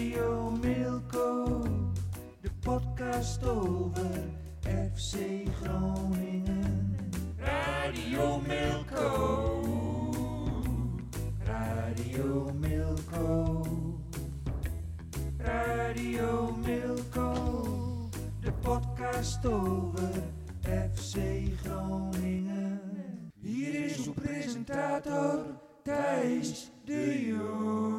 Radio Milko, de podcast over FC Groningen. Radio Milko, Radio Milko, Radio Milko, de podcast over FC Groningen. Hier is uw presentator Thijs de Jong.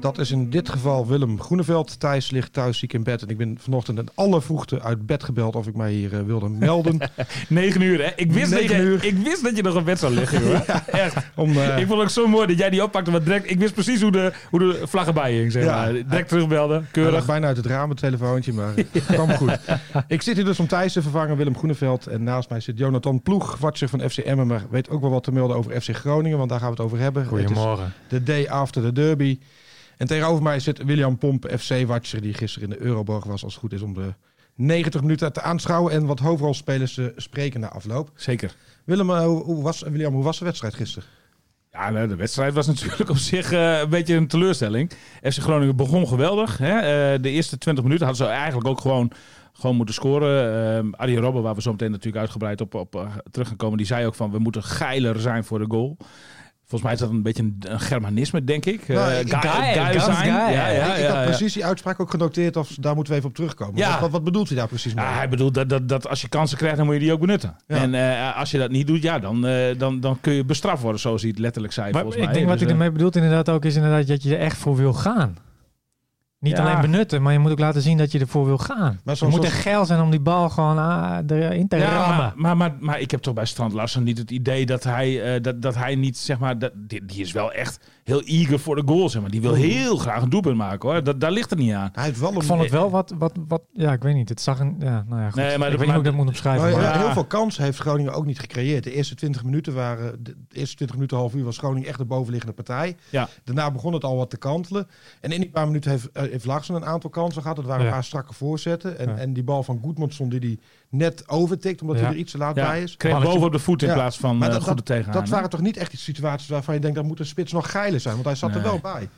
Dat is in dit geval Willem Groeneveld. Thijs ligt thuis ziek in bed. En ik ben vanochtend in alle vroegte uit bed gebeld of ik mij hier eh, wilde melden. 9 uur, hè? Ik wist, dat Negen je, uur. ik wist dat je nog op bed zou liggen, hoor. Echt. Om, eh, Ik vond het ook zo mooi dat jij die oppakte. Want direct, ik wist precies hoe de, hoe de vlag erbij hing, zeg Ja. maar. Direct terugbelde, Hij lag keurig. bijna uit het raam, het telefoontje, maar het kwam goed. Ik zit hier dus om Thijs te vervangen, Willem Groeneveld. En naast mij zit Jonathan Ploeg, watcher van FC Emmen, maar weet ook wel wat te melden over FC Groningen, want daar gaan we het over hebben. Goedemorgen. Het is de day after the derby. En tegenover mij zit William Pomp, FC-watcher, die gisteren in de Euroborg was, als het goed is, om de 90 minuten te aanschouwen. En wat hoofdrolspelers eh, spreken na afloop. Zeker. Willem, eh, hoe, was, William, hoe was de wedstrijd gisteren? Ja, nou, de wedstrijd was natuurlijk op zich eh, een beetje een teleurstelling. FC Groningen begon geweldig. Hè? De eerste 20 minuten hadden ze eigenlijk ook gewoon, gewoon moeten scoren. Uh, Arjen Robben, waar we zo meteen natuurlijk uitgebreid op, op terug gaan komen, die zei ook van we moeten geiler zijn voor de goal. Volgens mij is dat een beetje een, een Germanisme, denk ik. Eh, Nou, ik- guy- guy, guy ganz zijn. guy. Ja, ja, ik had ja. precies die uitspraak ook genoteerd, of daar moeten we even op terugkomen. Ja. Wat, wat, wat bedoelt hij daar precies mee? Ja, hij bedoelt dat, dat, dat als je kansen krijgt, dan moet je die ook benutten. Ja. En eh, als je dat niet doet, ja, dan, eh, dan, dan kun je bestraft worden, zoals hij het letterlijk zei. Maar volgens ik mij. denk wat Dus, hij eh, ermee bedoelt inderdaad ook is inderdaad dat je er echt voor wil gaan. Niet Ja. alleen benutten, maar je moet ook laten zien dat je ervoor wil gaan. Maar je moet er geil zijn om die bal gewoon ah, erin te Ja, rammen. maar, maar, maar, maar ik heb toch bij Strand Larsen niet het idee dat hij, eh, dat, dat hij niet, zeg maar, dat, die, die is wel echt heel eager voor de goal, zeg maar. Die wil heel graag een doelpunt maken, hoor. Dat, daar ligt het niet aan. Hij heeft wel een... ik vond het wel wat, wat, wat, ja, ik weet niet. Het zag een, ja, nou ja, goed. Nee, maar ik dat- weet niet hoe ik dat moet omschrijven. Nou, maar- ja. Heel veel kansen heeft Groningen ook niet gecreëerd. De eerste 20 minuten waren, de eerste 20 minuten, half uur was Groningen echt de bovenliggende partij. Ja. Daarna begon het al wat te kantelen. En in die paar minuten heeft, eh, heeft Larsen een aantal kansen gehad. Het waren Ja. een paar strakke voorzetten. En, Ja. en die bal van Goedmondson die hij net overtikt, omdat Ja. hij er iets te laat Ja, bij is. kreeg boven op de voet in Ja. plaats van Maar eh dat- goede tegenaan. Dat waren toch niet echt die situaties waarvan je denkt, dat moet een spits nog geiler zijn. Want hij zat er wel bij.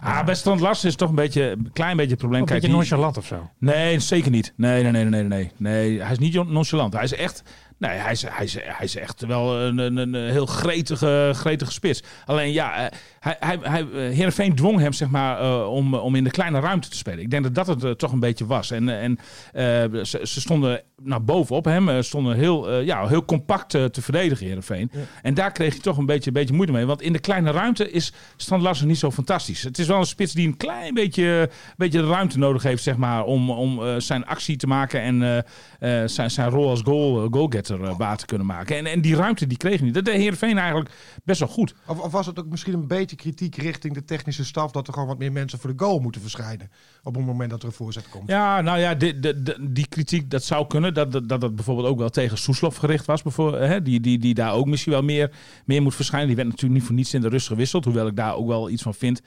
Ah, bij Strand Larsen is toch een beetje, een klein beetje het probleem. een Kijk, beetje die- nonchalant of zo. Nee, zeker niet. Nee, nee, nee, nee, nee, nee. Hij is niet nonchalant. Hij is echt, nee, hij is, hij is, hij is echt wel een, een, een heel gretige, gretige spits. Alleen ja, eh, hij, hij, hij, eh, Heerenveen dwong hem zeg maar eh, om, om in de kleine ruimte te spelen. Ik denk dat dat het eh, toch een beetje was. En, en ze, ze stonden nou, bovenop hem, stonden heel, ja, heel compact te verdedigen Heerenveen. En daar kreeg hij toch een beetje, beetje moeite mee. Want in de kleine ruimte is Strand Larsen niet zo fantastisch. Het is wel een spits die een klein beetje, beetje ruimte nodig heeft, zeg maar, om, om zijn actie te maken en zijn, zijn rol als goal, goalgetter waar te kunnen maken. En, en die ruimte die kreeg hij niet. Dat deed Heerenveen eigenlijk best wel goed. Of, of was het ook misschien een beetje kritiek richting de technische staf... dat er gewoon wat meer mensen voor de goal moeten verschijnen... op het moment dat er een voorzet komt? Ja, nou ja, die, die, die, kritiek, dat zou kunnen. Dat dat, dat bijvoorbeeld ook wel tegen Soeslof gericht was. Bijvoorbeeld, hè, die, die, die daar ook misschien wel meer, meer moet verschijnen. Die werd natuurlijk niet voor niets in de rust gewisseld. Hoewel ik daar ook wel iets van vind.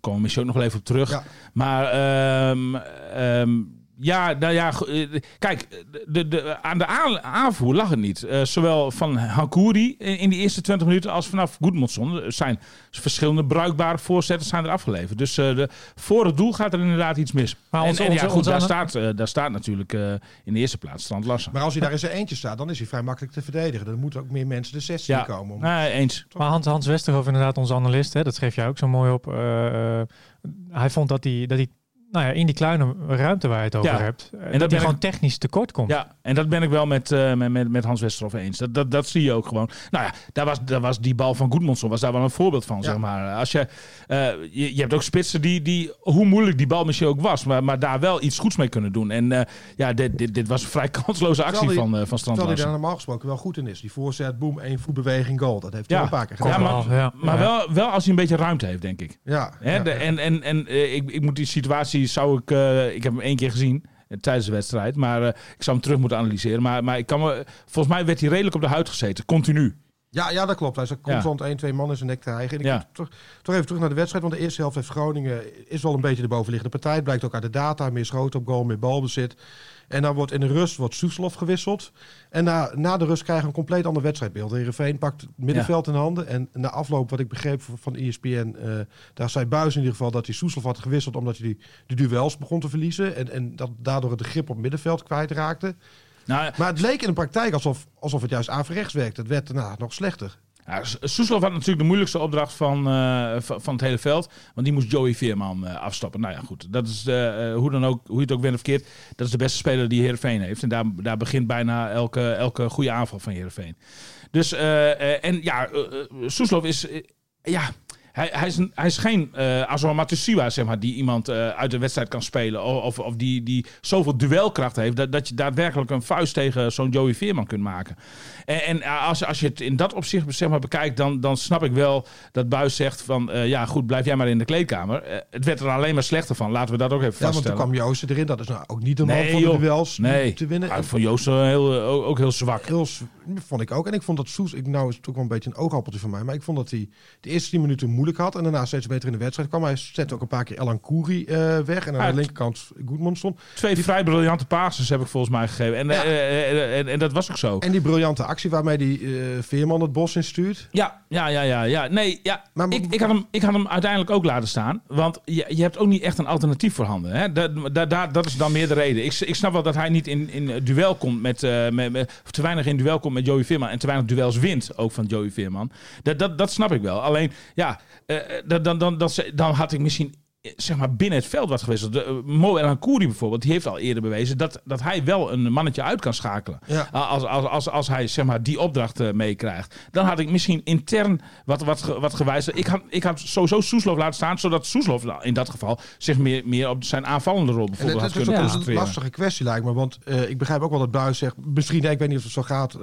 Komen we misschien ook nog wel even op terug. Ja. Maar ehm, ja, nou ja, eh, kijk, de, de, aan de aan- aanvoer lag het niet. Eh, zowel van Hakouri in, in die eerste 20 minuten als vanaf Goedmondson. Er zijn verschillende bruikbare voorzetten zijn er afgeleverd. Dus eh, de, voor het doel gaat er inderdaad iets mis. Maar en, ja, goed, daar, staat, daar staat natuurlijk eh, in de eerste plaats Strand Lassen. Maar als hij daar in zijn eentje staat, dan is hij vrij makkelijk te verdedigen. Dan moeten ook meer mensen de 16 Ja, komen. Om... nee, eens. Maar Hans, Hans Westerhof, inderdaad, onze analist, hè, dat schreef jij ook zo mooi op. hij vond dat hij, dat hij nou ja, in die kleine ruimte waar je het over Ja. hebt, eh, dat dat ik- gewoon technisch tekort komt. Ja, en dat ben ik wel met, eh, met, met, met Hans Westerhof eens. Dat, dat, dat zie je ook gewoon. Nou ja, daar was, daar was die bal van Goedmondson was daar wel een voorbeeld van, Ja. zeg maar. Als je, eh, je, je hebt ook spitsen die, die, hoe moeilijk die bal misschien ook was, maar, maar daar wel iets goeds mee kunnen doen. En eh, ja, dit, dit, dit was een vrij kansloze actie van, eh van Strand Terwijl hij daar normaal gesproken wel goed in is. Die voorzet, boom, één voetbeweging, goal. Dat heeft hij Ja. een paar keer Ja, gedaan. maar, ja. maar Ja. wel, wel als hij een beetje ruimte heeft, denk ik. Ja, Hè, ja, de- ja. en en, en ik, ik moet die situatie, zou ik, eh, ik heb hem één keer gezien eh, tijdens de wedstrijd, maar eh, ik zou hem terug moeten analyseren. Maar, maar ik kan me, volgens mij werd hij redelijk op de huid gezeten, continu. Ja, ja, dat klopt. Hij zat constant één, twee man in zijn nek te hijgen. En ik Ja. moet toch, toch even terug naar de wedstrijd. Want de eerste helft heeft Groningen is wel een beetje de bovenliggende partij. Het blijkt ook uit de data. Meer schoten op goal, meer balbezit. En dan wordt in de rust wordt Soeslof gewisseld. En na, na de rust krijgen we een compleet ander wedstrijdbeeld. Heerenveen pakt het middenveld in handen. En na afloop, wat ik begreep van- ESPN... eh, daar zei Buis in ieder geval dat hij Soeslof had gewisseld... omdat hij die, de duels begon te verliezen. En, en dat daardoor het de grip op het middenveld kwijtraakte. Nou, Maar het leek in de praktijk alsof, alsof het juist averechts werkte. Het werd daarna nog slechter. S- Soeslof had natuurlijk de moeilijkste opdracht van, eh, van, het hele veld. Want die moest Joey Veerman eh, afstappen. Nou ja, goed. Dat is eh, hoe, dan ook, hoe je het ook bent of verkeerd. Dat is de beste speler die Heerenveen heeft. En daar, daar begint bijna elke, elke goede aanval van Heerenveen. Dus, en ja, Soeslof is... ja, hij, hij, is, een- hij is geen eh Azor Matusiwa, zeg maar, die iemand eh, uit de wedstrijd kan spelen. Of, of die, die zoveel duelkracht heeft dat, dat je daadwerkelijk een vuist tegen zo'n Joey Veerman kunt maken. En, en als, als je het in dat opzicht zeg maar, bekijkt, dan, dan snap ik wel dat Buis zegt van... eh, ja, goed, blijf jij maar in de kleedkamer. Eh, het werd er alleen maar slechter van. Laten we dat ook even Ja, want vaststellen. toen kwam Joosten erin. Dat is nou ook niet de man Nee, van de duels nee, te winnen. Ah, En ik vond Joost eh, heel, eh, ook, ook heel zwak. heel vond ik ook. En ik vond dat Soes, ik, nou is het ook wel een beetje een oogappeltje van mij. Maar ik vond dat hij de eerste 10 minuten moeilijk had. En daarna steeds beter in de wedstrijd kwam. Hij zette ook een paar keer Elan Kouri eh, weg. En aan Ja, de linkerkant Goedmond stond. Twee vrij briljante passes heb ik volgens mij gegeven. En, Ja. eh, eh, en, en dat was ook zo. En die briljante actie waarmee die Veerman het bos instuurt. Ja, ja, ja, ja, ja. Nee, ja. Maar- ik, ik, had hem, ik had hem uiteindelijk ook laten staan. Want je, je hebt ook niet echt een alternatief voorhanden. Hè? Dat, dat, dat, dat is dan meer de reden. Ik, ik snap wel dat hij niet in, in duel komt met, met, met- te weinig in duel komt met Joey Veerman. En te weinig duels wint ook van Joey Veerman. Dat, dat, dat snap ik wel. Alleen, ja, eh, dan, dan, dan, dan, dan had ik misschien eh, zeg maar binnen het veld wat gewisseld. De, eh, Mo El bijvoorbeeld, die heeft al eerder bewezen dat, dat hij wel een mannetje uit kan schakelen. Ja. Als, als, als, als hij zeg maar, die opdracht eh, meekrijgt. Dan had ik misschien intern wat, wat, wat gewijzigd. Ik had, ik had sowieso Soeslof laten staan, zodat Soeslof in dat geval zich meer, meer op zijn aanvallende rol En bijvoorbeeld het, had het is kunnen ook een concentreren. lastige kwestie lijkt me. Want eh, ik begrijp ook wel dat Buis zegt... Misschien, ik weet niet of het zo gaat.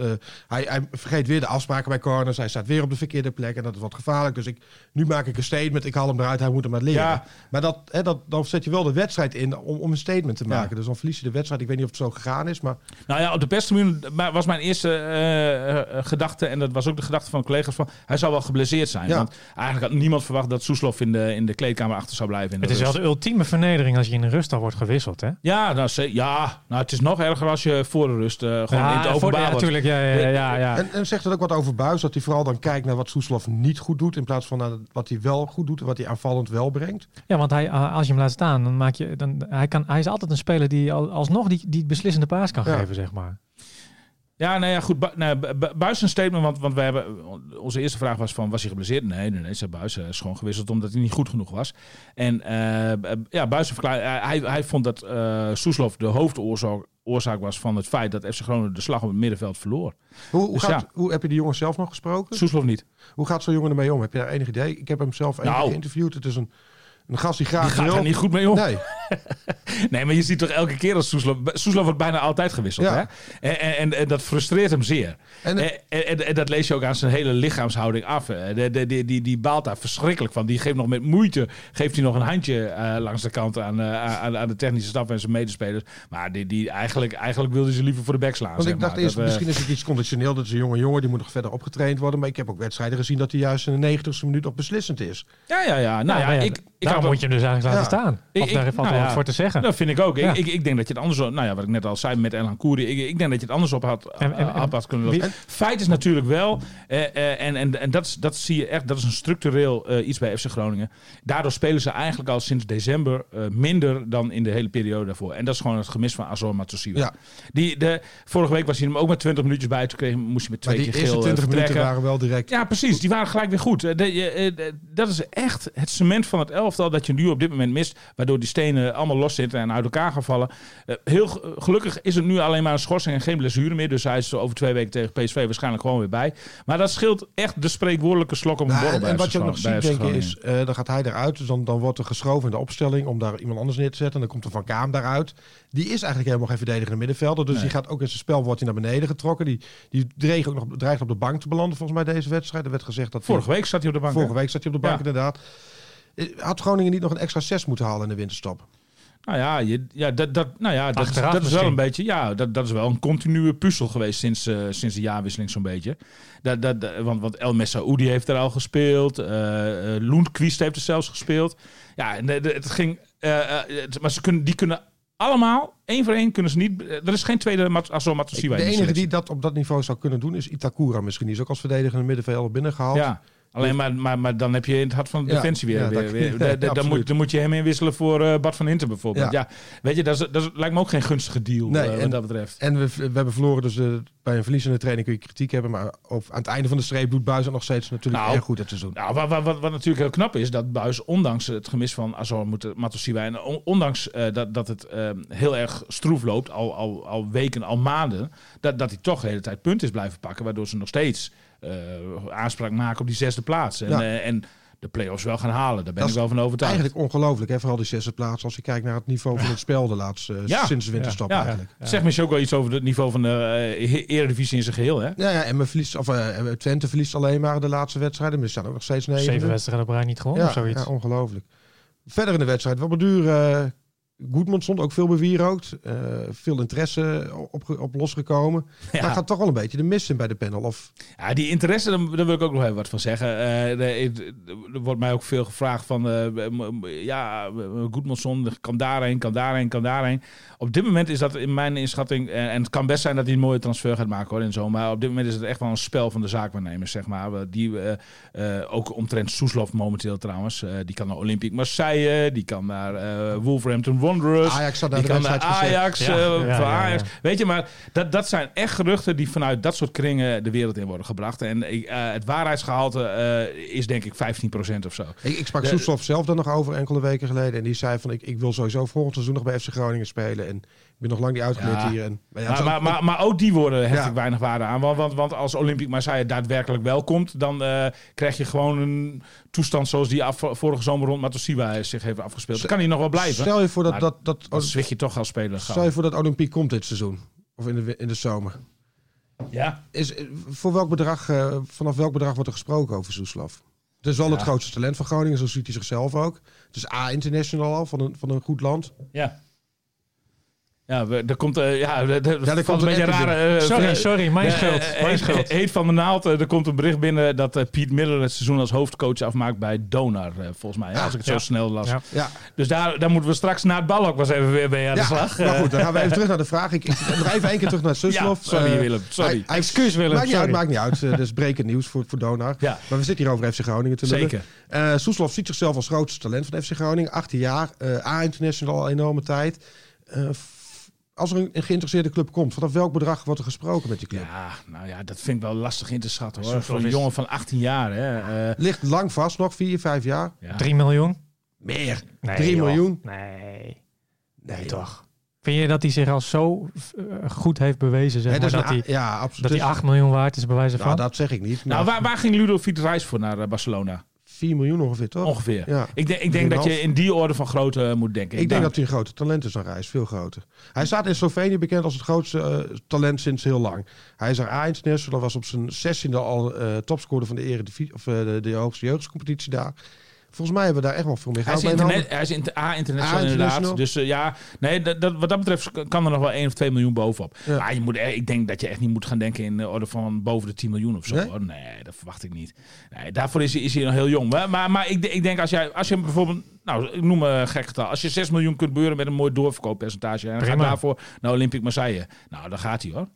hij, hij vergeet weer de afspraken bij corners. Hij staat weer op de verkeerde plek. En dat is wat gevaarlijk. Dus ik, nu maak ik een statement. Ik haal hem eruit. Hij moet hem maar leren. Ja. Maar dat, hè, dat, dan zet je wel de wedstrijd in om, om een statement te Ja. maken. Dus dan verlies je de wedstrijd. Ik weet niet of het zo gegaan is. Maar Nou ja, op de perstribune maar was mijn eerste eh, eh, gedachte, en dat was ook de gedachte van collega's, van hij zou wel geblesseerd zijn. Ja. Want eigenlijk had niemand verwacht dat Soeslof in de, in de kleedkamer achter zou blijven. in de Het is wel de ultieme vernedering als je in de rust al wordt gewisseld, hè? Ja, nou, ze- ja nou, het is nog erger als je voor de rust eh, gewoon in het openbaar ja, wordt. natuurlijk. Ja, ja, ja, ja. En, en zegt het ook wat over Buis, dat hij vooral dan kijkt naar wat Soeslof niet goed doet, in plaats van naar wat hij wel goed doet en wat hij aanvallend wel brengt. Ja, want hij, uh, als je hem laat staan, dan maak je, dan, hij, kan, hij is altijd een speler die al- alsnog die, die beslissende paas kan Ja. geven, zeg maar. Ja, nou ja, goed. Bu nou, Bu- Bu- Buis een statement, want, want we hebben, onze eerste vraag was van, was hij geblesseerd? Nee, nee, nee, zei Buis. Is gewoon gewisseld omdat hij niet goed genoeg was. En eh, b- ja, Buis verklaarde, eh, hij, hij vond dat eh Soeslof de hoofdoorzaak oorzaak was van het feit dat FC Groningen de slag op het middenveld verloor. Hoe, hoe, Dus gaat, ja. hoe heb je die jongen zelf nog gesproken? Soeslof niet. Hoe gaat zo'n jongen ermee om? Heb je daar enig idee? Ik heb hem zelf even Nou. geïnterviewd. Het is een, een gast die gaat er niet goed mee om. Nee, Nee, maar je ziet toch elke keer als Soeslof... Soeslof wordt bijna altijd gewisseld, Ja. hè? En, en, en, dat frustreert hem zeer. En En, dat lees je ook aan zijn hele lichaamshouding af. hè. De, de, die, die, die baalt daar verschrikkelijk van. Die geeft nog met moeite geeft hij nog een handje eh, langs de kant aan, eh, aan, aan de technische staf en zijn medespelers. Maar die, die, eigenlijk, eigenlijk wilde ze liever voor de bek slaan. want zeg ik dacht maar. eerst, Dat, eh, misschien is het iets conditioneel. Dat is een jonge jongen, die moet nog verder opgetraind worden. Maar ik heb ook wedstrijden gezien dat hij juist in de 90 minuut op beslissend is. Ja, ja, ja. Nou, ja, maar ja, ik, ik daarom had- moet je hem dus eigenlijk laten Ja. staan. Ik- of ik- daar valt nou wel ja. wat voor te zeggen. Dat vind ik ook. Ja. Ik, ik, ik denk dat je het anders... Nou ja, wat ik net al zei met Elan Koeri. Ik, ik denk dat je het anders op had, En- en- en- had, had kunnen lossen. Feit is natuurlijk wel... eh, eh, en en, en dat, is- dat zie je echt... Dat is een structureel eh, iets bij FC Groningen. Daardoor spelen ze eigenlijk al sinds december eh, minder dan in de hele periode daarvoor. En dat is gewoon het gemis van Azor Matosiwa. Ja. Die, de, vorige week was hij hem ook met 20 minuutjes bij. Toen kreeg, moest hij met Maar twee die keer eerste geel eh, 20 minuten waren wel direct. Ja, precies. Die waren gelijk weer goed. De- je, de- dat is echt het cement van het elftal dat je nu op dit moment mist. Waardoor die stenen allemaal los zitten en uit elkaar gaan vallen. Eh, heel ge- gelukkig is het nu alleen maar een schorsing en geen blessure meer. Dus hij is over twee weken tegen PSV waarschijnlijk gewoon weer bij. Maar dat scheelt echt de spreekwoordelijke slok op een Nou, borrel en, bij en FC wat je ook nog ziet, denk ik, is... eh, dan gaat hij eruit. Dus dan, dan wordt er geschoven in de opstelling om daar iemand anders neer te zetten. En dan komt er Van Kaam daaruit. Die is eigenlijk helemaal geen verdedigende middenvelder. Dus Nee. die gaat ook in zijn spel wordt hij naar beneden getrokken. Die, die dreigt ook nog dreigt op de bank te belanden volgens mij deze wedstrijd. Er werd gezegd dat Vorige week zat hij op de bank. vorige week zat hij op de bank Ja. inderdaad. Eh, Had Groningen niet nog een extra 6 moeten halen in de winterstop? Nou ja, je, ja, dat, dat, nou ja, dat, Achteraf dat is wel misschien. een beetje. Ja, dat, dat is wel een continue puzzel geweest sinds, eh, sinds de jaarwisseling, zo'n beetje. Dat, dat, dat- want, want El Messaoudi heeft er al gespeeld. eh eh, Lundqvist heeft er zelfs gespeeld. Ja, en het ging. het- maar ze kunnen, die kunnen allemaal, één voor één, kunnen ze niet. Er is geen tweede Mat- Azo Matosiwa de in enige die dat op dat niveau zou kunnen doen is Itakura misschien. Die is ook als verdedigende middenvelder binnengehaald. Ja. Alleen maar, maar, maar dan heb je in het hart van de Ja, defensie weer. ja, weer, ja, dan, absoluut. moet, dan moet je hem inwisselen voor eh, Bart van Hinten bijvoorbeeld. Ja. Weet je, dat, is, dat is, lijkt me ook geen gunstige deal Nee, eh, wat en- dat betreft. En we, we hebben verloren, dus eh, bij een verliezende training kun je kritiek hebben. Maar op, aan het einde van de streep doet Buis nog steeds natuurlijk Nou, erg goed het seizoen. Nou, wat, wat, wat, wat natuurlijk heel knap is, dat Buis, ondanks het gemis van Azor Matosiwa en on- ondanks eh, dat, dat het eh, heel erg stroef loopt, al, al, al weken, al maanden, dat, dat hij toch de hele tijd punten is blijven pakken, waardoor ze nog steeds eh, aanspraak maken op die zesde plaats. En, Ja. eh, en de play-offs wel gaan halen, daar ben Dat ik wel van overtuigd. Eigenlijk ongelooflijk, hè? vooral die zesde plaats. Als je kijkt naar het niveau van het spel de laatste, eh, Ja. sinds de winterstop Ja, eigenlijk. Zeg misschien ook wel iets over het niveau van de eh, Eredivisie in zijn geheel, hè? Ja, ja, en we verliest, of, eh, Twente verliest alleen maar de laatste wedstrijden. Maar ze staan ook nog steeds negen. Zeven wedstrijden op rij niet gewonnen ja, of zoiets. ja, ongelooflijk. Verder in de wedstrijd, wat beduur. Goedmond stond ook veel bewierookt. eh veel interesse op, op losgekomen. Ja. Maar gaat toch wel een beetje de mis in bij de panel. Of, Ja, die interesse, daar, daar wil ik ook nog even wat van zeggen. De- er wordt mij ook veel gevraagd van, m- ja, Goedmanson kan daarheen, kan daarheen, kan daarheen. Op dit moment is dat in mijn inschatting, en het kan best zijn dat hij een mooie transfer gaat maken hoor, en zo, maar op dit moment is het echt wel een spel van de zaakwaarnemers, zeg maar. Die, ook omtrent Soeslof momenteel trouwens, die kan naar Olympique Marseille, die kan naar Wolverhampton Wanderers. Ajax zat naar de kan wedstrijd. Ajax, Ja, eh, ja, voor ja, Ajax. ja. Weet je, maar dat, dat zijn echt geruchten die vanuit dat soort kringen de wereld in worden gebracht. En ik, eh, het waarheidsgehalte eh, is denk ik 15% of zo. Ik, ik sprak Soeslof zelf daar nog over enkele weken geleden. En die zei van, ik, ik wil sowieso volgend seizoen nog bij FC Groningen spelen. En ben nog lang niet uitgeleerd Ja. hier. En, maar ja, Maar, zo- maar, maar, maar ook die worden hecht Ja. ik weinig waarde aan. Want, want, want als Olympique Marseille daadwerkelijk wel komt, dan eh, krijg je gewoon een toestand zoals die af, vorige zomer rond Matosiwa zich heeft afgespeeld. Dan kan hij nog wel blijven. Stel je voor dat, Maar dat, dat, Dan zwicht je toch als speler. stel gauw. je voor dat Olympique komt dit seizoen. Of in de, in de zomer. Ja. Is, eh, voor welk bedrag, eh, vanaf welk bedrag wordt er gesproken over Soeslof? Het is wel Ja. het grootste talent van Groningen, zo ziet hij zichzelf ook. Het is A-international al, van een, van een goed land. Ja. Ja, we- er komt, eh ja, er, er er komt een beetje rare... eh, Sorry, eh, sorry, mijn eh, schuld. eh, Mijn heet- schuld. Heet van de naald. eh, Er komt een bericht binnen dat eh, Piet Miller het seizoen als hoofdcoach afmaakt bij Donar, eh, volgens mij. hè, als ik het ja. zo snel las. Ja. Ja, Dus daar, daar moeten we straks na het bal ook wel eens even weer bij aan de ja slag. maar Eh, goed, dan gaan we even terug naar de vraag. Ik, ik even één keer terug naar ja, Soeslof. sorry Eh, Willem, sorry. hij- Excuus Willem, Maakt niet uit, maakt niet uit. Eh, Dat is brekend nieuws voor, voor Donar. ja, Maar we zitten hier over FC Groningen te lullen. zeker. Eh Soeslof ziet zichzelf als grootste talent van FC Groningen. 18 jaar, eh A-international, al enorme tijd. Eh, als er een, een geïnteresseerde club komt, vanaf welk bedrag wordt er gesproken met die club? Ja, nou ja, dat vind ik wel lastig in te schatten hoor. Voor een is- jongen van 18 jaar. Hè. eh, Ligt lang vast nog, 4, 5 jaar. ja. 3 miljoen? Meer. Nee, 3 joh. miljoen? Nee. Nee, toch. Vind je dat hij zich al zo eh, goed heeft bewezen, zeg maar, dat, hij, ja, absoluut. dat hij Dus- 8 miljoen waard is, bij wijze van? nou, dat zeg ik niet. Nou, waar, waar ging Ludovic Reis voor naar eh, Barcelona? 4 miljoen ongeveer, toch? Ongeveer. Ja. Ik denk, ik denk dat je in die orde van grootte eh, moet denken. Ik denk Nou, dat hij een groter talent is dan Reis, veel groter. Hij staat in Slovenië bekend als het grootste eh, talent sinds heel lang. Hij is er A-international, was op zijn zestiende al eh topscorer van de Eredivisie, of eh, de, de hoogste jeugdcompetitie daar. Volgens mij hebben we daar echt wel veel mee Hij is, internet, hij is inter- A, international A, inderdaad. Dus eh, ja, nee, dat, dat, wat dat betreft kan er nog wel 1 of 2 miljoen bovenop. Ja. Maar je moet, ik denk dat je echt niet moet gaan denken in de orde van boven de 10 miljoen of zo. Nee? dat verwacht ik niet. Nee, daarvoor is, hij- is hij nog heel jong. Maar, maar, maar ik, ik denk als, jij, als je bijvoorbeeld, nou ik noem een gek getal. Als je 6 miljoen kunt beuren met een mooi doorverkooppercentage. En dan gaat Prima. daarvoor naar Olympique Marseille. Nou, dan gaat hij hoor.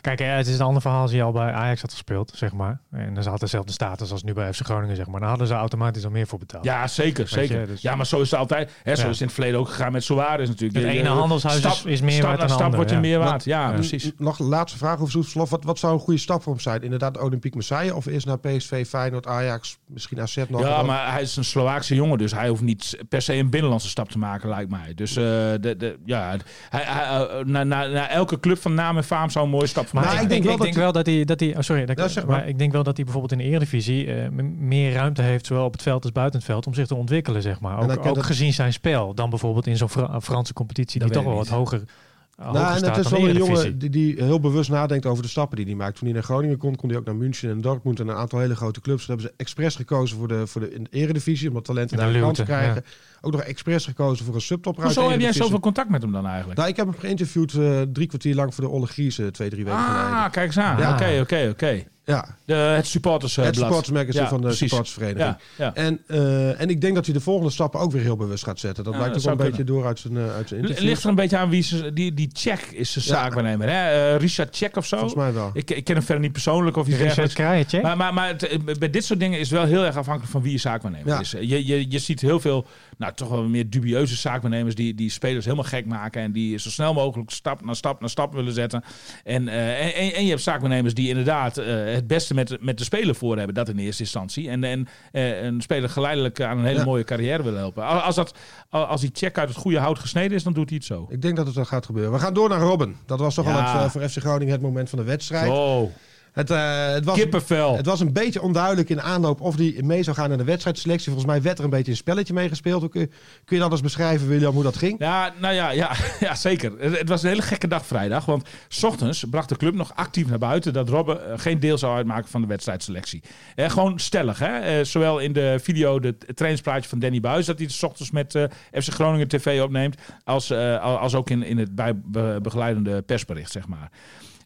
Kijk, ja, het is een ander verhaal als hij al bij Ajax had gespeeld, zeg maar. En dan had dezelfde status als nu bij FC Groningen, zeg maar. Dan hadden ze automatisch al meer voor betaald. Ja, zeker. zeker. je, dus- Ja, maar zo is het altijd. Hè, zo Ja. is het in het verleden ook gegaan met Suarez natuurlijk. Het Je- ene je- handelshuis stap, is, meer waard dan stap ander. wordt je ja. meer waard. Ja, precies. Nog een laatste vraag over Soeslof. Wat, wat zou een goede stap voor hem zijn? Inderdaad, Olympique Marseille of eerst naar PSV, Feyenoord, Ajax, misschien AZ nog? Ja, maar hij is een Slovaakse jongen, dus hij hoeft niet per se een binnenlandse stap te maken, lijkt mij. Dus eh, de, de, ja, hij, hij, eh, na, na, na elke club van naam en faam zou een mooie stap voor Maar maken. ik, ik denk, ik wel denk wel dat hij, dat hij oh, sorry, dat, Ja, zeg maar. maar ik denk wel dat hij bijvoorbeeld in de Eredivisie eh, meer ruimte heeft, zowel op het veld als buiten het veld, om zich te ontwikkelen, zeg maar. Ook, ook dat- gezien zijn spel, dan bijvoorbeeld in zo'n Fra- Franse competitie Dat die toch wel wat hoger hoger Nou, en het is wel de een jongen die, die heel bewust nadenkt over de stappen die hij maakt. Toen hij naar Groningen kon, kon hij ook naar München en Dortmund en een aantal hele grote clubs. Toen hebben ze expres gekozen voor de, voor de, in de eredivisie, om dat talenten Naar daar een kans te krijgen. Ook nog expres gekozen voor een de Hoezo heb jij zoveel contact met hem dan eigenlijk? Nou, ik heb hem geïnterviewd eh, drie kwartier lang voor de Olle Griese twee, drie weken Ah, geleden. kijk eens aan. Oké, oké, oké. Ja, De- Het supportersblad. het supportersmagazine Ja, van de precies. supportersvereniging. Ja, ja. En, eh, en ik denk dat hij de volgende stappen ook weer heel bewust gaat zetten. Dat Ja, blijkt dat ook wel een beetje door uit zijn, eh, uit zijn interview. Ligt er een beetje aan wie ze... Die, die Check is de Ja. zaakwaarnemer, hè? Eh, Richard Check of zo? Volgens mij wel. Ik, ik ken hem verder niet persoonlijk of iets Richard dergelijks. Maar, maar, maar het, eh, bij dit soort dingen is het wel heel erg afhankelijk van wie je zaakwaarnemer Ja. is. Je, je, je ziet heel veel, nou toch wel meer dubieuze zaakwaarnemers die, die spelers helemaal gek maken. En die zo snel mogelijk stap na stap na stap willen zetten. En, eh, en, en, en je hebt zaakwaarnemers die inderdaad eh, het beste met, met de speler voor hebben. Dat in eerste instantie. En, en eh, een speler geleidelijk aan een hele Ja. mooie carrière willen helpen. Als, dat, als die check uit het goede hout gesneden is, dan doet hij het zo. Ik denk dat het wel gaat gebeuren. We gaan door naar Robben. Dat was toch Ja. wel het, voor FC Groningen het moment van de wedstrijd. Oh, Het, eh, het, was, kippenvel. het was een beetje onduidelijk in aanloop of hij mee zou gaan naar de wedstrijdselectie. Volgens mij werd er een beetje een spelletje meegespeeld. Hoe kun, kun je dat eens beschrijven, William, hoe dat ging? Ja, nou ja, ja, ja zeker. Het, het was een hele gekke dag vrijdag. Want s ochtends bracht de club nog actief naar buiten dat Robben eh, geen deel zou uitmaken van de wedstrijdselectie. Eh, gewoon stellig, hè? Eh, zowel in de video, de, het trainingspraatje van Danny Buis, dat hij s ochtends met FC Groningen TV opneemt, als, als ook in, in het bij, be- begeleidende persbericht, zeg maar.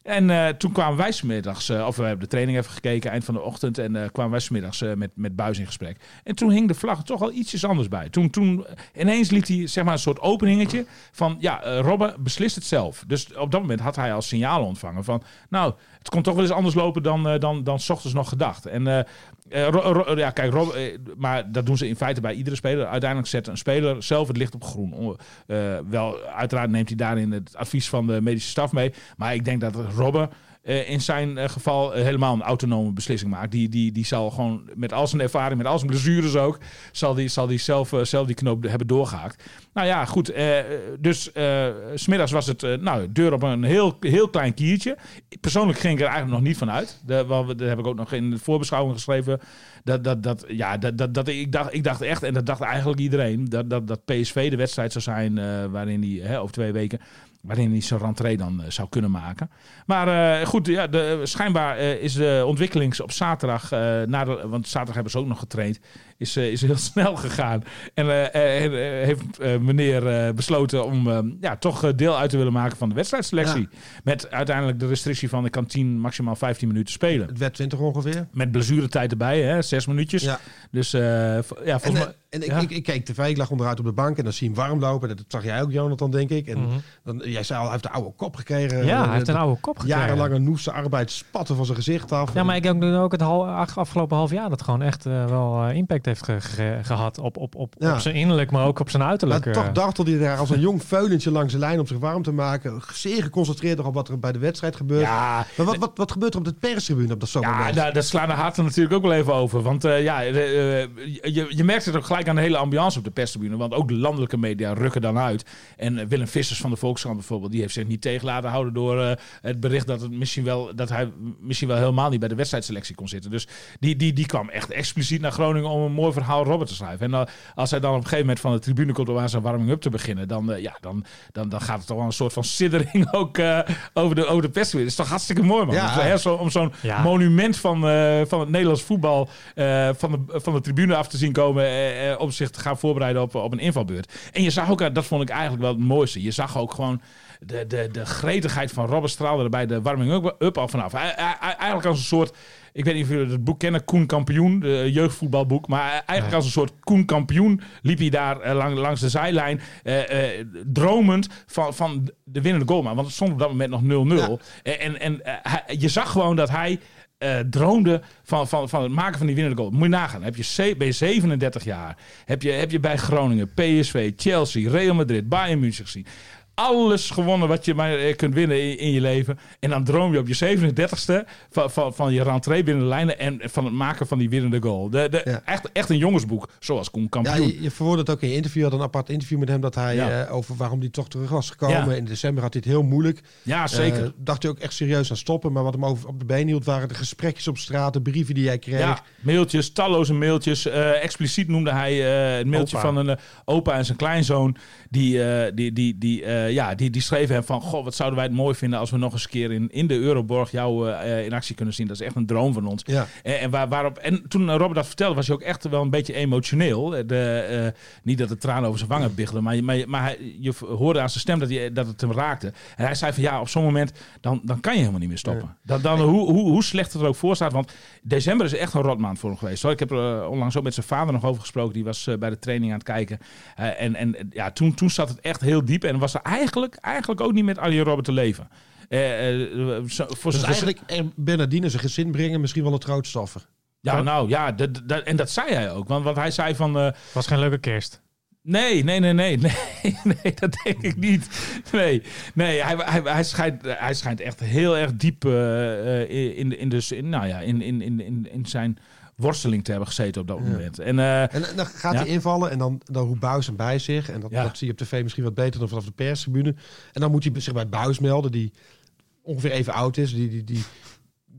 En eh, toen kwamen wij smiddags, eh of we hebben de training even gekeken, eind van de ochtend. En eh, kwamen wij smiddags met, met Buis in gesprek. En toen hing de vlag toch al ietsjes anders bij. Toen, toen ineens liet hij zeg maar een soort openingetje van, ja, Robben beslist het zelf. Dus op dat moment had hij al signalen ontvangen van, nou, het kon toch wel eens anders lopen dan, dan, dan ochtends nog gedacht. En ja, kijk, Rob, maar dat doen ze in feite bij iedere speler. Uiteindelijk zet een speler zelf het licht op groen. Eh, wel, uiteraard neemt hij daarin het advies van de medische staf mee. Maar ik denk dat Robben eh, in zijn eh, geval eh, helemaal een autonome beslissing maakt. Die, die, die zal gewoon met al zijn ervaring, met al zijn blessures ook, zal die, zal die zelf, zelf die knoop hebben doorgehaakt. Nou ja, goed. dus smiddags was het, nou, deur op een heel, heel klein kiertje. Persoonlijk ging ik er eigenlijk nog niet van uit. Dat heb ik ook nog in de voorbeschouwing geschreven. Dat, dat, dat, ja, dat, dat, dat, ik, dacht, ik dacht echt, en dat dacht eigenlijk iedereen, dat, dat, dat PSV de wedstrijd zou zijn waarin hij over twee weken waarin hij zijn rentree dan eh, zou kunnen maken. Maar eh, goed, ja, de, schijnbaar eh, is de ontwikkeling op zaterdag, na de, want zaterdag hebben ze ook nog getraind, is, is heel snel gegaan. En heeft meneer besloten om ja, toch deel uit te willen maken van de wedstrijdselectie. Met uiteindelijk de restrictie van ik kan 10, maximaal 15 minuten spelen. Het werd 20 ongeveer. Met blessuretijd erbij, hè, zes minuutjes. Ja. Dus ja, En, volgens mij... en ik, ja. ik, ik keek tv, ik lag onderuit op de bank en dan zie je hem warm lopen. Dat zag jij ook, Jonathan, denk ik. En Mhm. dan, jij zei al, hij heeft de oude kop gekregen. Ja, Eh, hij heeft een oude kop gekregen. Jarenlange noeste arbeid spatten van zijn gezicht af. Ja, maar ik heb ook het hal- afgelopen half jaar dat gewoon echt eh, wel eh, impact heeft ge- ge- gehad op, op, op, Ja. op zijn innerlijk, maar ook op zijn uiterlijk. Maar eh. toch dartelde hij daar als een jong veulentje langs de lijn om zich warm te maken. Zeer geconcentreerd op wat er bij de wedstrijd gebeurt. Ja, Maar wat, wat, wat gebeurt er op de perstribune op dat Ja, daar, daar slaan de harten natuurlijk ook wel even over. Want eh, ja, eh, eh, je, je merkt het ook gelijk aan de hele ambiance op de perstribune. Want ook de landelijke media rukken dan uit. En eh, Willem Vissers van de Volkskrant bijvoorbeeld, die heeft zich niet tegen laten houden door eh, het bericht dat, het misschien wel, dat hij misschien wel helemaal niet bij de wedstrijdselectie kon zitten. Dus die, die, die kwam echt expliciet naar Groningen om een mooi verhaal Robert te schrijven. En eh, als hij dan op een gegeven moment van de tribune komt om aan zijn warming-up te beginnen, dan, ja, dan, dan, dan gaat het toch wel een soort van siddering ook eh, over, de, over de perstribune. Dat is toch hartstikke mooi, man. Ja. Dus, hè, zo, om zo'n Ja. monument van, eh, van het Nederlands voetbal eh, van, de, van de tribune af te zien komen. Eh, om zich te gaan voorbereiden op, op een invalbeurt. En je zag ook, eh, dat vond ik eigenlijk wel het mooiste. Je zag ook gewoon de, de, de gretigheid van Robert straalde er bij de warming-up al vanaf. Eigenlijk als een soort. Ik weet niet of jullie het boek kennen, Koen Kampioen, de jeugdvoetbalboek. Maar eigenlijk als een soort Koen Kampioen liep hij daar eh, lang, langs de zijlijn. eh, eh, dromend van, van de winnende goal. Maar want het stond op dat moment nog 0-0. En, en, je zag gewoon dat hij eh, droomde van, van, van het maken van die winnende goal. Moet je nagaan. Heb je, ben je 37 jaar. Heb je, heb je bij Groningen, PSV, Chelsea, Real Madrid, Bayern München gezien. Alles gewonnen wat je maar eh, kunt winnen in, je leven. En dan droom je op je 37ste van, van, van je rentree binnen de lijnen en van het maken van die winnende goal. De, de, Ja. echt, echt een jongensboek, zoals Koen Ja, je, je verwoordde ook in je interview. Had een apart interview met hem dat hij Ja. eh, over waarom hij toch terug was gekomen. Ja. In december had hij het heel moeilijk. Ja, zeker. Eh, dacht hij ook echt serieus aan stoppen. Maar wat hem over, op de been hield waren de gesprekjes op straat, de brieven die jij kreeg. Ja, mailtjes, talloze mailtjes. Eh, expliciet noemde hij het mailtje Opa. van een opa en zijn kleinzoon. Die, die, die, die, eh, eh, ja, die, die schreven hem van... Goh, wat zouden wij het mooi vinden als we nog eens een keer in, in de Euroborg jou eh, in actie kunnen zien. Dat is echt een droom van ons. Ja. En, en, waar, waarop, en toen Robert dat vertelde, was hij ook echt wel een beetje emotioneel. De, eh, niet dat de tranen over zijn wangen biggelden, maar, maar, maar hij, je hoorde aan zijn stem dat, hij, dat het hem raakte. En hij zei van ja, op zo'n moment, dan, dan kan je helemaal niet meer stoppen. Dan, dan, hoe, hoe, hoe slecht het er ook voor staat. Want december is echt een rotmaand voor hem geweest. Hoor. Ik heb er onlangs ook met zijn vader nog over gesproken. Die was bij de training aan het kijken. En en ja, toen, toen zat het echt heel diep. En was er eigenlijk, eigenlijk ook niet met Arjen Robert te leven. zo, voor dus eigenlijk en Bernardine zijn gezin brengen misschien wel het grootste offer. Ja, nou ja, en dat zei hij ook. Want, want hij zei van... Uh, was geen leuke kerst. Nee, nee, nee, nee, nee, nee, dat denk ik niet. Nee, nee hij, hij, hij, schijnt, hij schijnt echt heel erg diep uh, in, in, dus, in, nou ja, in, in, in, in zijn worsteling te hebben gezeten op dat moment. En, uh, en dan gaat hij invallen en dan, dan roept Buis hem bij zich. En dat, dat zie je op tv misschien wat beter dan vanaf de perstribune. En dan moet hij zich bij Buis melden, die ongeveer even oud is. Die, die, die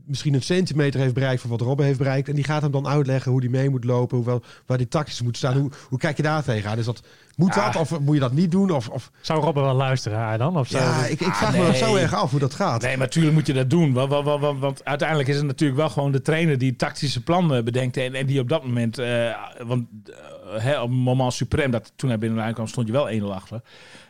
misschien een centimeter heeft bereikt van wat Robben heeft bereikt. En die gaat hem dan uitleggen hoe die mee moet lopen, hoewel, waar die tactisch moet staan. Hoe, hoe kijk je daar tegenaan? Is dat, moet ja. dat of moet je dat niet doen? Of, of... Zou Robben wel luisteren dan? Of ja, ik, ik vraag ah, nee. me dat zo erg af hoe dat gaat. Nee, maar natuurlijk moet je dat doen. Want, want, want, want, uiteindelijk is het natuurlijk wel gewoon de trainer die tactische plannen bedenkt. En, en die op dat moment, uh, want uh, hè, op het moment suprem, dat toen hij binnen kwam, stond je wel 1-0 achter.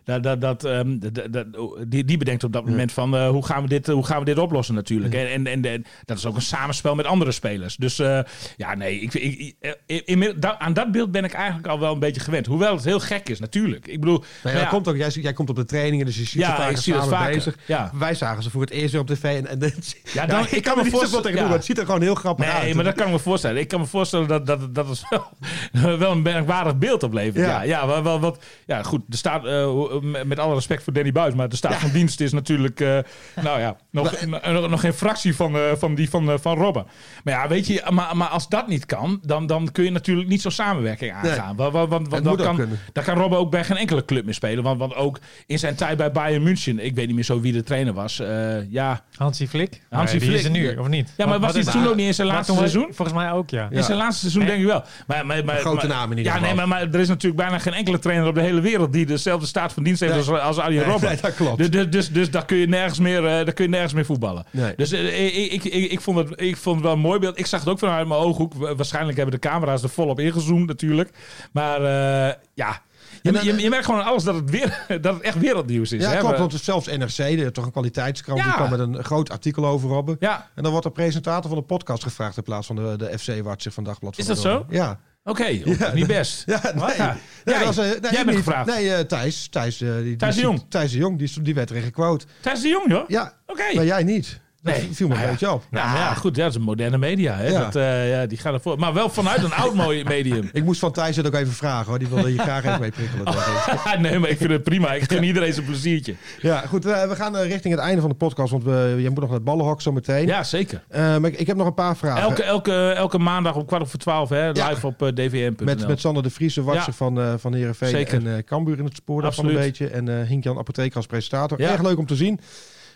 Dat, dat, dat, um, dat, dat, die, die bedenkt op dat moment van uh, hoe, gaan we dit, hoe gaan we dit oplossen natuurlijk. Ja. En, en, en, dat is ook een samenspel met andere spelers. Dus uh, ja, nee, ik, ik, ik, in, aan dat beeld ben ik eigenlijk al wel een beetje gewend. Hoewel het heel gek is natuurlijk. Ik bedoel, nou ja, ja, komt ook, jij, jij komt op de trainingen, dus je ziet ja, ik zie vaker. bezig. Ja. Wij zagen ze voor het eerst weer op tv. En, en, ja, dan, ik, kan me voorstellen, ja. het ziet er gewoon heel grappig nee, uit. Nee, maar dat kan ik me voorstellen. Ik kan me voorstellen dat, dat, dat het wel, wel een merkwaardig beeld oplevert. Ja, ja, ja, wel, wat, ja goed, er staat, uh, met alle respect voor Danny Buis. Maar de staat van dienst is natuurlijk, uh, nou ja, nog, nog, nog geen fractie van, uh, van die van, van Robben. Maar ja, weet je, maar, maar als dat niet kan, dan, dan kun je natuurlijk niet zo'n samenwerking aangaan. Nee. Want, want, want dan, kan, dan kan Robben ook bij geen enkele club meer spelen. Want, want ook in zijn tijd bij Bayern München, ik weet niet meer zo wie de trainer was. ja. Hansi Flick? Hansi nee, Flick. is er nu, of niet? Ja, maar wat, was hij toen ook niet in zijn laatste seizoen? Volgens mij ook, ja. In zijn laatste seizoen denk ik wel. Maar, maar, maar, grote naam in ieder geval. Ja, nee, maar, maar er is natuurlijk bijna geen enkele trainer op de hele wereld die dezelfde staat van dienst heeft als, als Arjen Robben. Nee, dat klopt. Dus, dus, dus, dus daar kun je nergens meer, uh, daar kun je nergens meer voetballen. Nee. Dus uh, ik, ik, ik, ik, vond het, ik vond het wel een mooi beeld. Ik zag het ook vanuit mijn ooghoek. Waarschijnlijk hebben de camera's er volop ingezoomd natuurlijk. Maar uh, ja, je, dan, je, je, merkt gewoon alles dat het, weer, dat het echt wereldnieuws is. Ja, hè? klopt. Want zelfs NRC, toch een kwaliteitskrant, Ja. die kwam met een groot artikel over Robben. Ja, En dan wordt de presentator van de podcast gevraagd in plaats van de, de FC-watcher van Dagblad. Is van dat de zo? Ja. oké. Ja, niet best. Ja, nee. Wat? Ja. Nee, Jij- dat was, eh, nee, jij bent gevraagd. Nee, eh, Thijs. Thijs, eh, die, Thijs de Jong. Thijs de Jong, die, die werd erin gequote. Thijs de Jong, joh? Ja, Oké. maar jij niet. Dat Nee. viel me Nou een ja. beetje op. Nou, maar ja, goed, dat is een moderne media. Hè? Ja. Dat, eh, ja, die gaan ervoor. Maar wel vanuit een oud mooi medium. Ik moest van Thijs het ook even vragen hoor. Die wilde je graag even mee prikkelen. nee, maar ik vind het prima. Ik gun iedereen zijn pleziertje. Ja, goed. eh, we gaan eh, richting het einde van de podcast. Want we, je moet nog naar het ballenhok zo meteen. Ja, zeker. Maar ik, ik heb nog een paar vragen. Elke, elke, elke maandag om kwart over twaalf, hè, live Ja. op dvm.nl. Met, met Sander de Vries, de watcher Ja. van, eh van Heerenveen Zeker. en Cambuur in het spoor daarvan een beetje. En Hink-Jan Apotheker als presentator. Ja. Erg leuk om te zien.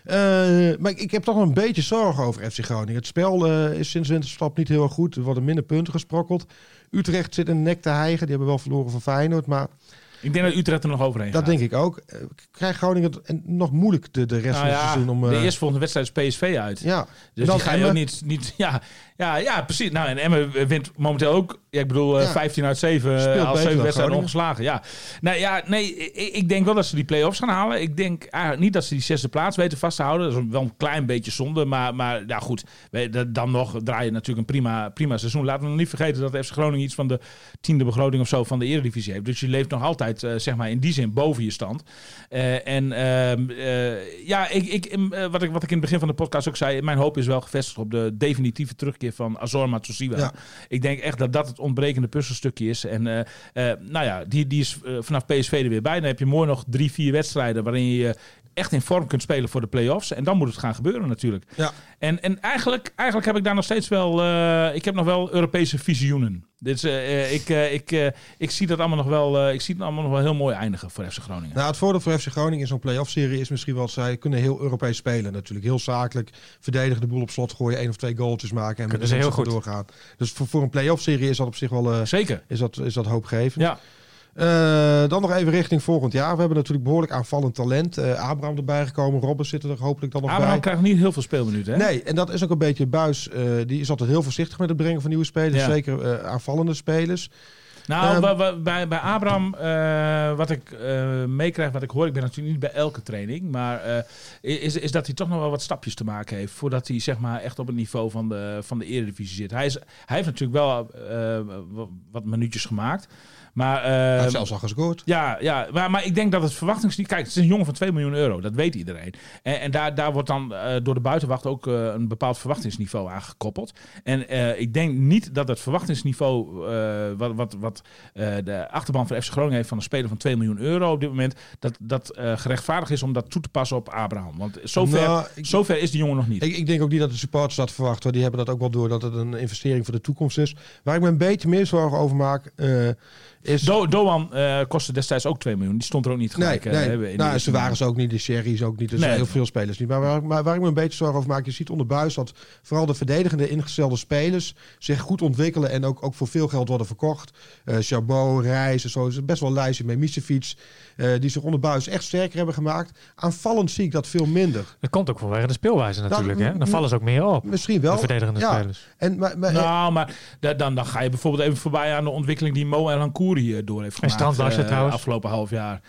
Eh, maar ik, ik heb toch een beetje zorgen over FC Groningen. Het spel eh, is sinds winterstap niet heel erg goed. Er worden minder punten gesprokkeld. Utrecht zit in de nek te hijgen. Die hebben wel verloren van Feyenoord. Maar Ik denk dat Utrecht er nog overheen dat gaat. denk ik ook. Eh, Krijgt Groningen nog moeilijk de, de rest Nou van het seizoen om... eh, de eerstvolgende wedstrijd is PSV uit. ja, Dus dan die ga je ook niet, niet... Ja, ja, ja, precies. Nou, en Emmen wint momenteel ook... Ja, ik bedoel, eh, Ja. 15 uit 7 Speelt als beter 7 dan wedstrijden ongeslagen. Ja. Nou ja, nee, ik, ik denk wel dat ze die play-offs gaan halen. Ik denk eigenlijk niet dat ze die zesde plaats weten vast te houden. Dat is wel een klein beetje zonde. Maar, maar ja, goed. Dan nog draai je natuurlijk een prima, prima seizoen. Laten we nog niet vergeten dat FC Groningen iets van de tiende begroting of zo van de Eredivisie heeft. Dus je leeft nog altijd, eh, zeg maar, in die zin boven je stand. Eh, en ehm, eh, ja, ik, ik, eh, wat, ik, wat ik in het begin van de podcast ook zei, mijn hoop is wel gevestigd op de definitieve terugkeer van Azor Matsushima. Ja. Ik denk echt dat dat het ontbrekende puzzelstukje is. En eh, eh, nou ja, die, die is eh, vanaf PSV er weer bij. Dan heb je mooi nog drie, vier wedstrijden waarin je echt in vorm kunt spelen voor de play-offs. En dan moet het gaan gebeuren natuurlijk. Ja. En, en eigenlijk, eigenlijk heb ik daar nog steeds wel... eh, ik heb nog wel Europese visioenen. Dit is, eh, ik, ik, ik zie dat allemaal nog wel... ik zie het allemaal nog wel heel mooi eindigen voor FC Groningen. Nou, het voordeel voor FC Groningen in zo'n play-off-serie is misschien wel... zij kunnen heel Europees spelen natuurlijk. Heel zakelijk, verdedigen de boel op slot, gooien één of twee goaltjes maken... en met Kunnen de ze heel goed. doorgaan. Dus voor, voor een play-off-serie is dat op zich wel Zeker. is dat, is dat hoopgevend. Ja. Eh, dan nog even richting volgend jaar. We hebben natuurlijk behoorlijk aanvallend talent. Eh, Abraham erbij gekomen. Robben zit er hopelijk dan nog Abraham bij. krijgt niet heel veel speelminuten, hè? Nee, en dat is ook een beetje buis. eh, die is altijd heel voorzichtig met het brengen van nieuwe spelers. Ja. Zeker aanvallende spelers. Nou, Ehm, bij, bij Abraham, wat ik eh, meekrijg, wat ik hoor, ik ben natuurlijk niet bij elke training, maar is, is dat hij toch nog wel wat stapjes te maken heeft voordat hij zeg maar echt op het niveau van de, van de Eredivisie zit. Hij, is, hij heeft natuurlijk wel wa- wat minuutjes gemaakt, maar... Hij heeft ehm, zelfs al gescoord. ja, ja maar, maar ik denk dat het verwachtingsniveau... Kijk, het is een jongen van 2 miljoen euro. Dat weet iedereen. En, en daar, daar wordt dan eh, door de buitenwacht ook eh, een bepaald verwachtingsniveau aan gekoppeld. En eh, ik denk niet dat het verwachtingsniveau... wat, wat, wat de achterban van FC Groningen heeft van een speler van 2 miljoen euro op dit moment... dat, dat gerechtvaardigd is om dat toe te passen op Abraham. Want zover, Nou, ik- zover is die jongen nog niet. Ik, ik denk ook niet dat de supporters dat verwachten. Die hebben dat ook wel door dat het een investering voor de toekomst is. Waar ik me een beetje meer zorgen over maak, is... Do, Doan eh, kostte destijds ook 2 miljoen. Die stond er ook niet Nee, gelijk. eh, nee. in de nou, ze waren ze ook niet. De Sherry's ook niet. Er zijn Nee. heel veel spelers niet. Maar waar, maar waar ik me een beetje zorgen over maak, je ziet onder buis dat vooral de verdedigende ingestelde spelers zich goed ontwikkelen en ook, ook voor veel geld worden verkocht. Eh Chabot, Reis en zo. Is best wel een lijstje met Misefiets, eh die zich onder buis echt sterker hebben gemaakt. Aanvallend zie ik dat veel minder. Dat komt ook vanwege de speelwijze natuurlijk. Dat- hè? Dan vallen ze ook meer op. Misschien wel. De verdedigende ja. spelers. En, maar, maar, Nou, maar da- dan, dan ga je bijvoorbeeld even voorbij aan de ontwikkeling die Mo Hankouri hier door heeft gemaakt. En eh, trouwens. afgelopen half jaar.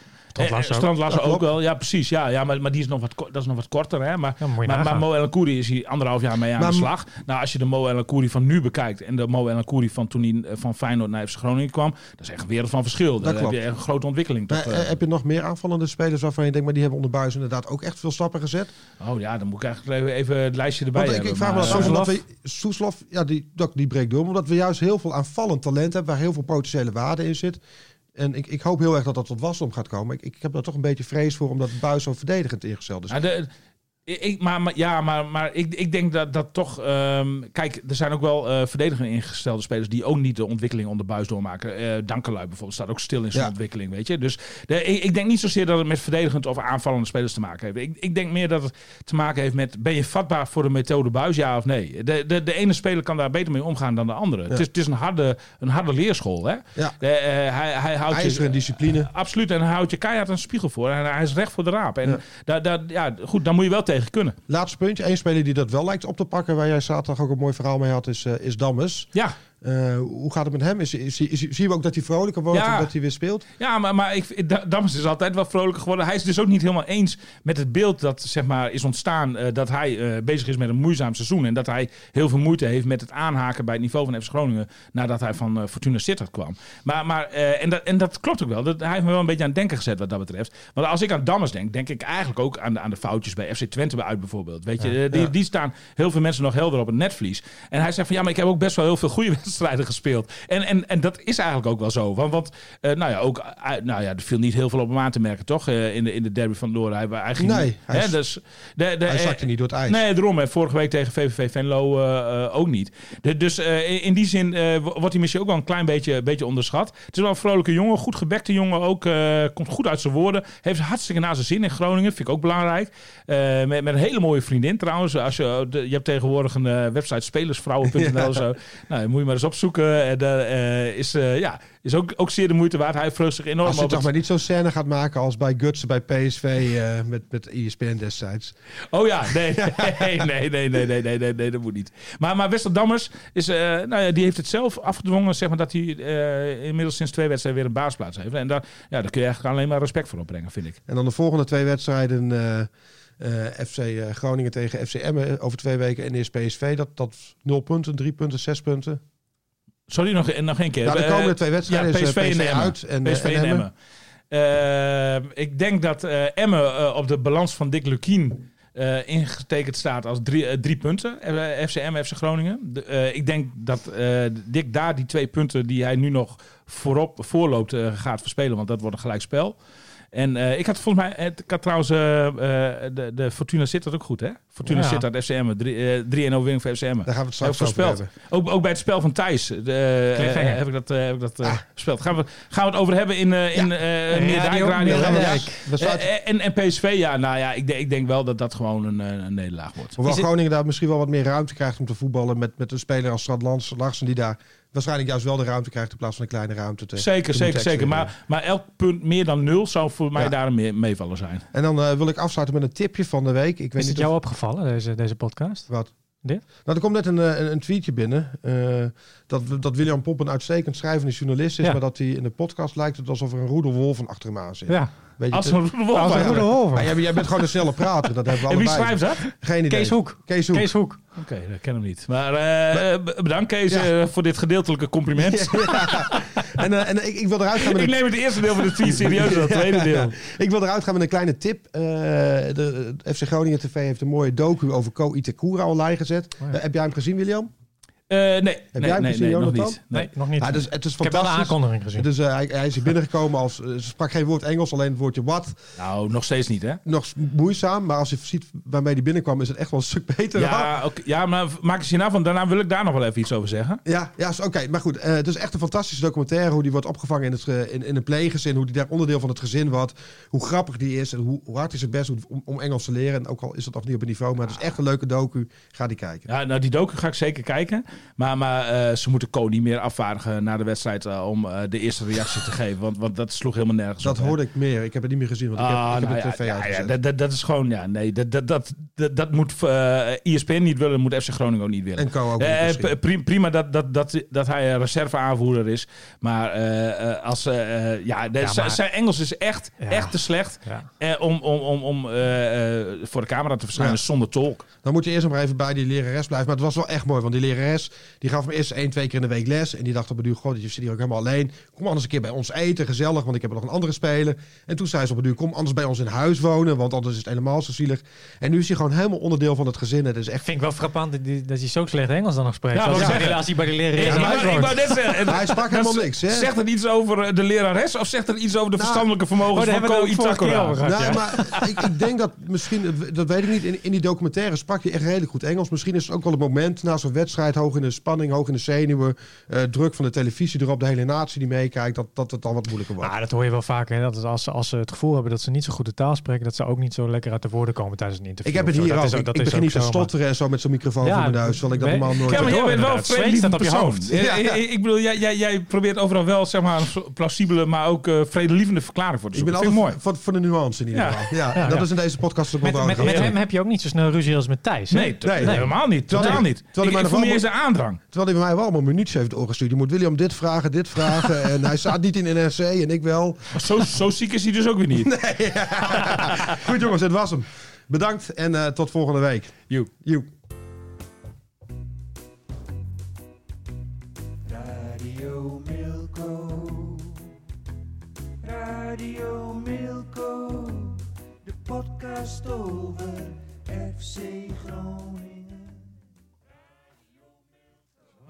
Strand Eh, eh, ook. Wel. Ja, precies. Ja, ja maar, maar die is nog wat, ko- dat is nog wat korter. Hè? Maar, Ja, maar. Mo El Hankouri is hier anderhalf jaar mee aan Maar- de slag. Nou, als je de Mo El Hankouri van nu bekijkt en de Mo El Hankouri van toen hij eh, van Feyenoord naar FC Groningen kwam, dat is echt een wereld van verschil. Daar heb je echt een grote ontwikkeling. maar, tot, heb je nog meer aanvallende spelers waarvan je denkt, maar die hebben onder buis inderdaad ook echt veel stappen gezet? oh ja, dan moet ik eigenlijk even, even het lijstje erbij Want ik, hebben. ik vraag me af, omdat we Soeslof, ja, die, die breekt door. Omdat we juist heel veel aanvallend talent hebben, waar heel veel potentiële waarde in zit. En ik, ik hoop heel erg dat dat tot wasdom gaat komen. Ik, ik heb daar toch een beetje vrees voor, omdat Buis zo verdedigend ingesteld is. Ja, de, ik, maar, maar, ja, maar, maar ik, ik denk dat dat toch... ehm, kijk, er zijn ook wel eh verdedigend ingestelde spelers... die ook niet de ontwikkeling onder buis doormaken. Eh Dankelui bijvoorbeeld staat ook stil in zijn Ja. ontwikkeling, weet je. Dus de, ik, ik denk niet zozeer dat het met verdedigend of aanvallende spelers te maken heeft. Ik, ik denk meer dat het te maken heeft met... ben je vatbaar voor de methode buis, ja of nee? De, de, de ene speler kan daar beter mee omgaan dan de andere. Het, is, het is een harde, een harde leerschool, hè. Ja. De, eh, hij, hij houdt IJzer en je, discipline. Absoluut, en hij houdt je keihard een spiegel voor. En hij is recht voor de raap. En Ja. ja, goed, daar moet je wel tegen kunnen. Laatste puntje. Eén speler die dat wel lijkt op te pakken, waar jij zaterdag ook een mooi verhaal mee had, is, eh is Dammes. Ja, Eh, hoe gaat het met hem? Is, is, is, zien we ook dat hij vrolijker wordt Ja. en dat hij weer speelt? ja maar, maar ik, Da- Dammers is altijd wel vrolijker geworden. Hij is dus ook niet helemaal eens met het beeld dat zeg maar, is ontstaan eh, dat hij eh, bezig is met een moeizaam seizoen. En dat hij heel veel moeite heeft met het aanhaken bij het niveau van FC Groningen nadat hij van Fortuna Sittard kwam. Maar, maar, en, dat, en dat klopt ook wel. Dat, hij heeft me wel een beetje aan het denken gezet wat dat betreft. Want als ik aan Dammers denk, denk ik eigenlijk ook aan de, aan de foutjes bij FC Twente uit bijvoorbeeld. Weet je, die, Ja. die staan heel veel mensen nog helder op het netvlies. En hij zegt van ja, maar ik heb ook best wel heel veel goede wedstrijden gespeeld. En, en, en dat is eigenlijk ook wel zo. Want, want eh, nou ja, ook, eh, nou ja, er viel niet heel veel op hem aan te merken, toch? eh, in, de, in de derby van Loren. Hij, hij ging, Nee, hij hè, dus, de, de, Hij zakte niet door het ijs. Nee, daarom. Vorige week tegen VVV Venlo ook niet. De- dus in- die zin wo- wordt hij misschien ook wel een klein beetje, beetje onderschat. Het is wel een vrolijke jongen, goed gebekte jongen ook. komt goed uit zijn woorden. Heeft hartstikke naar zijn zin in Groningen. Vind ik ook belangrijk. Met, met een hele mooie vriendin trouwens. Als je, de- je hebt tegenwoordig een website spelersvrouwen.nl. Zo. Nou, moet je maar eens opzoeken. En eh, is, eh, ja, is ook, ook zeer de moeite waard. Hij vreugde zich enorm Als je op toch het- maar niet zo'n scène gaat maken als bij Gutsen bij PSV eh, met, met ESPN destijds. Oh ja, nee, nee, nee, nee, nee, nee, nee, nee, nee, dat moet niet. Maar, maar Wester Dammers, is, nou ja, die heeft het zelf afgedwongen, zeg maar, dat hij inmiddels sinds twee wedstrijden weer een baasplaats heeft. En daar, ja, daar kun je eigenlijk alleen maar respect voor opbrengen, vind ik. En dan de volgende twee wedstrijden. FC Groningen tegen FC Emmen over twee weken. En eerst PSV. Dat, dat 0 punten, 3 punten, 6 punten. Sorry, nog, nog één keer. Ja, de Eh, komende twee wedstrijden ja, is, eh, PSV en PSV Emmen. uit en, eh, PSV en en Emmen. Emmen. Eh, ik denk dat eh, Emmen eh, op de balans van Dick Lukien eh, ingetekend staat als drie, eh, drie punten. Eh, FC Emmen, FC Groningen. De, eh, ik denk dat eh, Dick daar die twee punten die hij nu nog voorop voorloopt eh, gaat verspelen. Want dat wordt een gelijkspel. En eh, ik had volgens mij, het- ik had trouwens, eh, eh, de, de Fortuna zit dat ook goed, hè? Fortuna Ja. zit dat FCM, 3-1 overwinning voor FCM. Daar gaan we het straks over hebben. Ook, ook bij het spel van Thijs heb ik dat, eh, heb ik dat eh, Ah. Gaan we, gaan we het over hebben in, eh in eh Meerdijk Radio- Radio. Ja. Eh, en, en PSV, ja, nou ja, ik, denk- ik denk wel dat dat gewoon een, eh, een nederlaag wordt. Hoewel Groningen daar misschien wel wat meer ruimte krijgt om te voetballen met, met een speler als Strad Lans- Larsen die daar waarschijnlijk juist wel de ruimte krijgt in plaats van een kleine ruimte. Te, Zeker, te zeker, zeker. Maar, maar elk punt meer dan nul zou voor mij Ja. daar een mee- meevaller zijn. En dan eh, wil ik afsluiten met een tipje van de week. Ik weet Is niet het jou of- opgevallen, deze, deze podcast? Wat? Dit? Nou, er komt net een, eh, een, een tweetje binnen. eh, dat, dat William Pomp een uitstekend schrijvende journalist is. Ja. Maar dat hij in de podcast lijkt het alsof er een roedelwolf van achter hem aan zit. Ja, Weet je Als het? een roede wolf. als een ja. jij, jij bent gewoon een snelle prater. Dat hebben we En wie schrijft dat? Geen idee. Kees Hoek. Kees Hoek. Kees Hoek. Oké, dat ken hem niet. Maar eh, bedankt Kees Ja. eh, voor dit gedeeltelijke compliment. En, eh, en ik, ik wil eruit gaan met Ik een, neem het eerste deel van de tweet serieus dan het tweede deel. Ja. ik wil eruit gaan met een kleine tip. Eh, de, de FC Groningen TV heeft een mooie docu over Ko Itakura online gezet. Oh ja. Heb jij hem gezien, William? Eh, nee, nee, jij nee, hem nee, gezien, nog Jonathan? niet. Nee. Nog niet. Ja, dus, het is ik heb wel de fantastisch. aankondiging gezien. Dus eh, hij, hij is hier binnengekomen als... eh, ze sprak geen woord Engels, alleen het woordje wat. Nou, nog steeds niet, hè? Nog moeizaam, maar als je ziet waarmee hij binnenkwam... is het echt wel een stuk beter. Ja, oké, ja, maar maak eens hierna van. Daarna wil ik daar nog wel even iets over zeggen. Ja, ja is- oké. maar goed, eh, het is echt een fantastische documentaire. Hoe die wordt opgevangen in, het, in, in een pleeggezin. Hoe die daar onderdeel van het gezin wordt. Hoe grappig die is. En hoe, hoe hard hij zijn best doet om, om Engels te leren. En ook al is dat nog niet op een niveau. Maar het is echt een leuke docu. Ga die kijken. Ja, nou, die docu ga ik zeker kijken. Maar, maar eh, ze moeten Co niet meer afvaardigen na de wedstrijd eh, om eh, de eerste reactie te geven. Want, want dat sloeg helemaal nergens Dat op. hè. hoorde ik meer. Ik heb het niet meer gezien. Want ik heb, Ah, ik heb nou de ja, tv ja, dat, dat, dat is gewoon, ja, nee, dat, dat, dat, dat, dat moet eh ESPN niet willen, moet FC Groningen ook niet willen. En Co ook niet Eh, misschien. p- pri- prima dat, dat, dat, dat hij een reserveaanvoerder is. Maar eh, eh, als, ja, de- Ja, zijn- maar- zijn Engels is echt, Ja. echt te slecht Ja. eh, om, om, om, om eh, eh, voor de camera te verschijnen Ja. zonder tolk. Dan moet je eerst nog maar even bij die lerares blijven. Maar het was wel echt mooi. Want die lerares die gaf me eerst één, twee keer in de week les. En die dacht op een duur, god, je zit hier ook helemaal alleen. Kom anders een keer bij ons eten, gezellig. Want ik heb er nog een andere speler. En toen zei ze op een duur, kom anders bij ons in huis wonen. Want anders is het helemaal zo zielig. En nu is hij gewoon helemaal onderdeel van het gezin. Het is echt... Vind ik wel frappant dat hij, dat hij zo slecht Engels dan nog spreekt. Ja, Ja, relatie bij de lerares ik wou net zeggen, Hij sprak helemaal niks, hè? Zegt het iets over eh, de lerares of zegt het iets over de Nou, verstandelijke vermogens oh, daar van Ko het Itakura? Nou, ja. maar ik, ik denk dat misschien, dat weet ik niet, in, in die documentaire sprak je echt redelijk goed Engels. Misschien is het ook wel een moment na zo'n wedstrijd, hoog in de spanning, hoog in de zenuwen, eh, druk van de televisie erop, de hele natie die meekijkt, dat, dat het dan wat moeilijker wordt. Maar dat hoor je wel vaker. Hè? Dat is als, ze- als ze het gevoel hebben dat ze niet zo goed de taal spreken, dat ze ook niet zo lekker uit de woorden komen tijdens een interview. ik heb het hier Dat ook. is Ik, dat ik is begin niet te stotteren en zo met zo'n microfoon Ja, voor mijn neus, terwijl ik dat nee. normaal nooit Ja, maar jij bent wel staat op je hoofd. Ja, Ja. ik- Ik bedoel, jij, jij, jij probeert overal wel zeg maar, een plausibele, maar ook eh, vredelievende verklaring voor te Ik ben zoeken. altijd ik mooi. voor, voor de nuance in ieder Ja. geval. Ja, Ja, dat ja. is in deze podcast ook wel Met, hem heb je ook niet zo snel ruzie als met Thijs. hè? Nee, helemaal niet. Terwijl Totaal niet. Ik, voel eens de aandrang. Terwijl hij bij mij wel allemaal minuutjes heeft doorgestuurd. Je moet William dit vragen, dit vragen. en hij staat niet in NRC en ik wel. Maar zo, zo ziek is hij dus ook weer niet. Goed jongens, het was hem. Bedankt en eh, tot volgende week. Joe. Joep. Radio Milko. Radio Milko. De podcast over FC Groningen.